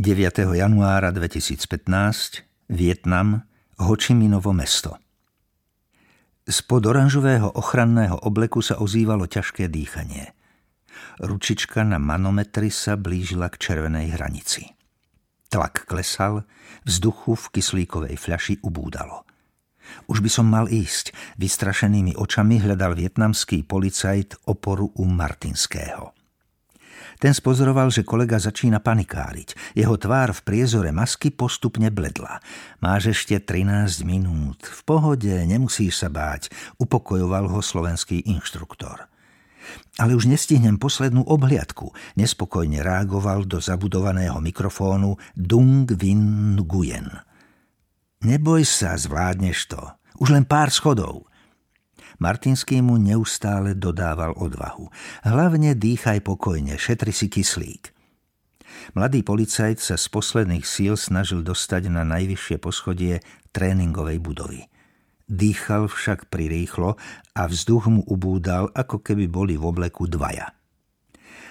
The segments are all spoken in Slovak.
9. januára 2015 Vietnam, Hočiminovo mesto. Spod oranžového ochranného obleku sa ozývalo ťažké dýchanie. Ručička na manometri sa blížila k červenej hranici. Tlak klesal, vzduchu v kyslíkovej fľaši ubúdalo. Už by som mal ísť. Vystrašenými očami hľadal vietnamský policajt oporu u Martinského. Ten spozoroval, že kolega začína panikáriť. Jeho tvár v priezore masky postupne bledla. Máš ešte 13 minút. V pohode, nemusíš sa báť, upokojoval ho slovenský inštruktor. Ale už nestihnem poslednú obhliadku. Nespokojne reagoval do zabudovaného mikrofónu Dung Vin Nguyen. Neboj sa, zvládneš to. Už len pár schodov. Martinský mu neustále dodával odvahu. Hlavne dýchaj pokojne, šetri si kyslík. Mladý policajt sa z posledných síl snažil dostať na najvyššie poschodie tréningovej budovy. Dýchal však prirýchlo a vzduch mu ubúdal, ako keby boli v obleku dvaja –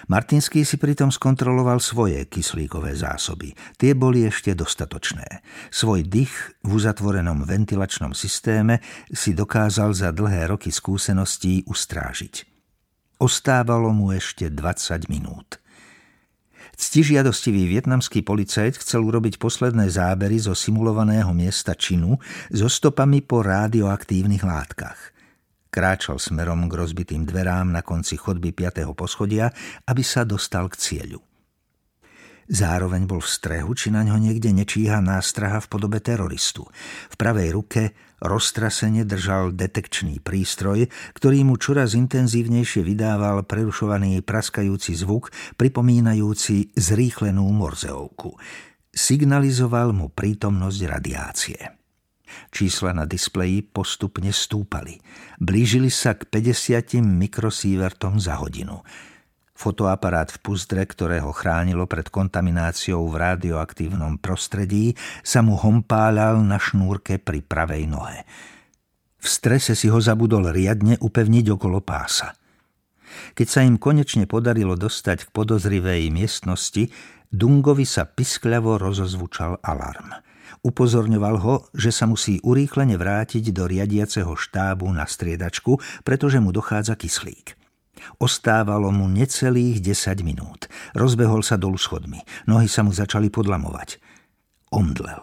Martinský si pritom skontroloval svoje kyslíkové zásoby. Tie boli ešte dostatočné. Svoj dých v uzatvorenom ventilačnom systéme si dokázal za dlhé roky skúseností ustrážiť. Ostávalo mu ešte 20 minút. Ctižiadostivý vietnamský policajt chcel urobiť posledné zábery zo simulovaného miesta činu so stopami po radioaktívnych látkach – Kráčal smerom k rozbitým dverám na konci chodby 5. poschodia, aby sa dostal k cieľu. Zároveň bol v strehu, či na ňo niekde nečíha nástraha v podobe teroristu. V pravej ruke roztrasene držal detekčný prístroj, ktorý mu čoraz intenzívnejšie vydával prerušovaný praskajúci zvuk, pripomínajúci zrýchlenú morzeovku. Signalizoval mu prítomnosť radiácie. Čísla na displeji postupne stúpali. Blížili sa k 50 mikrosievertom za hodinu. Fotoaparát v puzdre, ktorého chránilo pred kontamináciou v radioaktívnom prostredí, sa mu hompálal na šnúrke pri pravej nohe. V strese si ho zabudol riadne upevniť okolo pása. Keď sa im konečne podarilo dostať k podozrivej miestnosti, Dungovi sa piskľavo rozozvučal alarm – Upozorňoval ho, že sa musí urýchlene vrátiť do riadiaceho štábu na striedačku, pretože mu dochádza kyslík. Ostávalo mu necelých 10 minút. Rozbehol sa dolu schodmi. Nohy sa mu začali podlamovať. Omdlel.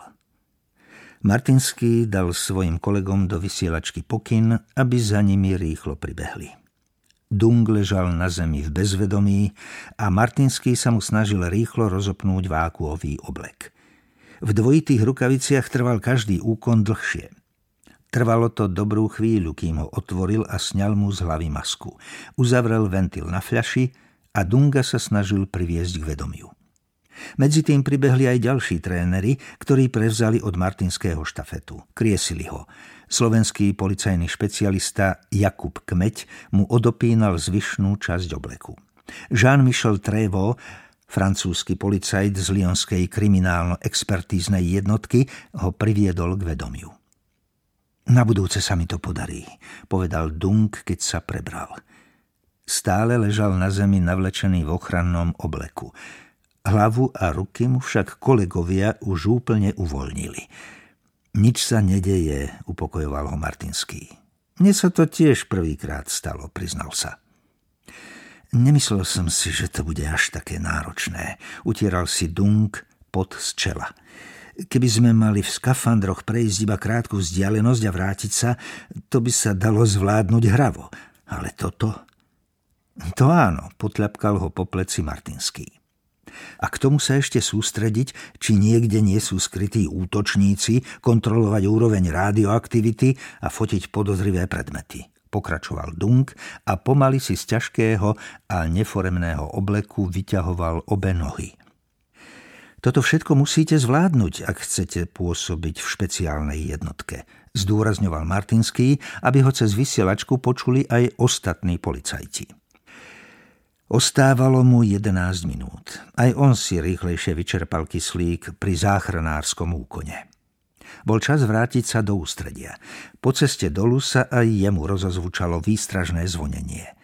Martinský dal svojim kolegom do vysielačky pokyn, aby za nimi rýchlo pribehli. Dung ležal na zemi v bezvedomí a Martinský sa mu snažil rýchlo rozopnúť vákuový oblek. V dvojitých rukaviciach trval každý úkon dlhšie. Trvalo to dobrú chvíľu, kým ho otvoril a sňal mu z hlavy masku. Uzavrel ventil na fľaši a Dunga sa snažil priviesť k vedomiu. Medzi tým pribehli aj ďalší tréneri, ktorí prevzali od martinského štafetu. Kriesili ho. Slovenský policajný špecialista Jakub Kmeď mu odopínal zvyšnú časť obleku. Jean-Michel Trevo Francúzsky policajt z Lyonskej kriminálno-expertíznej jednotky ho priviedol k vedomiu. Na budúce sa mi to podarí, povedal Dung, keď sa prebral. Stále ležal na zemi navlečený v ochrannom obleku. Hlavu a ruky mu však kolegovia už úplne uvoľnili. Nič sa nedeje, upokojoval ho Martinský. Mne sa to tiež prvýkrát stalo, priznal sa. Nemyslel som si, že to bude až také náročné. Utieral si dung pod z čela. Keby sme mali v skafandroch prejsť iba krátku vzdialenosť a vrátiť sa, to by sa dalo zvládnuť hravo. Ale toto... To áno, potľapkal ho po pleci Martinský. A k tomu sa ešte sústrediť, či niekde nie sú skrytí útočníci, kontrolovať úroveň radioaktivity a fotiť podozrivé predmety pokračoval Dung a pomaly si z ťažkého a neforemného obleku vyťahoval obe nohy. Toto všetko musíte zvládnuť, ak chcete pôsobiť v špeciálnej jednotke, zdôrazňoval Martinský, aby ho cez vysielačku počuli aj ostatní policajti. Ostávalo mu 11 minút. Aj on si rýchlejšie vyčerpal kyslík pri záchranárskom úkone. Bol čas vrátiť sa do ústredia. Po ceste dolu sa aj jemu rozozvučalo výstražné zvonenie.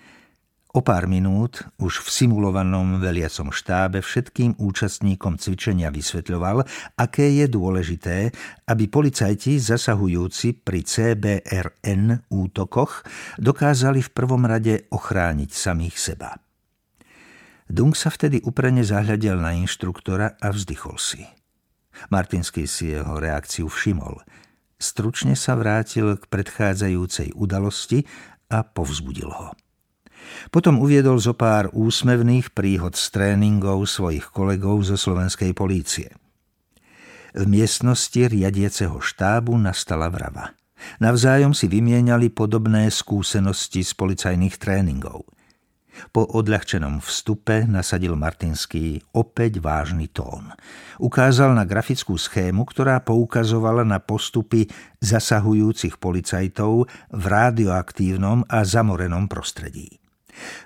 O pár minút už v simulovanom veliacom štábe všetkým účastníkom cvičenia vysvetľoval, aké je dôležité, aby policajti zasahujúci pri CBRN útokoch dokázali v prvom rade ochrániť samých seba. Dung sa vtedy uprene zahľadel na inštruktora a vzdychol si. Martinský si jeho reakciu všimol. Stručne sa vrátil k predchádzajúcej udalosti a povzbudil ho. Potom uviedol zo pár úsmevných príhod z tréningov svojich kolegov zo slovenskej polície. V miestnosti riadieceho štábu nastala vrava. Navzájom si vymieniali podobné skúsenosti z policajných tréningov. Po odľahčenom vstupe nasadil Martinský opäť vážny tón. Ukázal na grafickú schému, ktorá poukazovala na postupy zasahujúcich policajtov v radioaktívnom a zamorenom prostredí.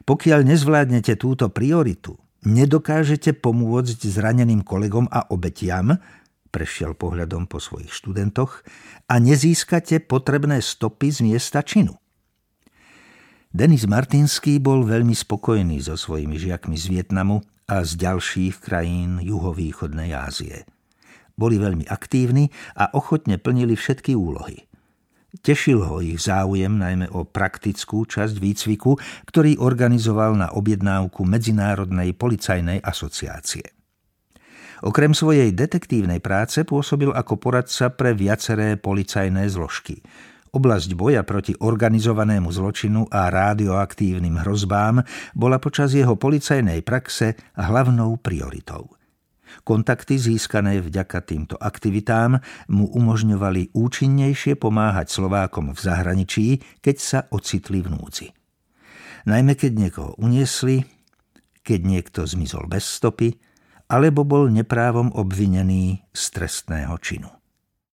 Pokiaľ nezvládnete túto prioritu, nedokážete pomôcť zraneným kolegom a obetiam, prešiel pohľadom po svojich študentoch, a nezískate potrebné stopy z miesta činu. Denis Martinský bol veľmi spokojný so svojimi žiakmi z Vietnamu a z ďalších krajín juhovýchodnej Ázie. Boli veľmi aktívni a ochotne plnili všetky úlohy. Tešil ho ich záujem najmä o praktickú časť výcviku, ktorý organizoval na objednávku Medzinárodnej policajnej asociácie. Okrem svojej detektívnej práce pôsobil ako poradca pre viaceré policajné zložky. Oblasť boja proti organizovanému zločinu a radioaktívnym hrozbám bola počas jeho policajnej praxe hlavnou prioritou. Kontakty získané vďaka týmto aktivitám mu umožňovali účinnejšie pomáhať Slovákom v zahraničí, keď sa ocitli v núdzi. Najmä keď niekoho uniesli, keď niekto zmizol bez stopy, alebo bol neprávom obvinený z trestného činu.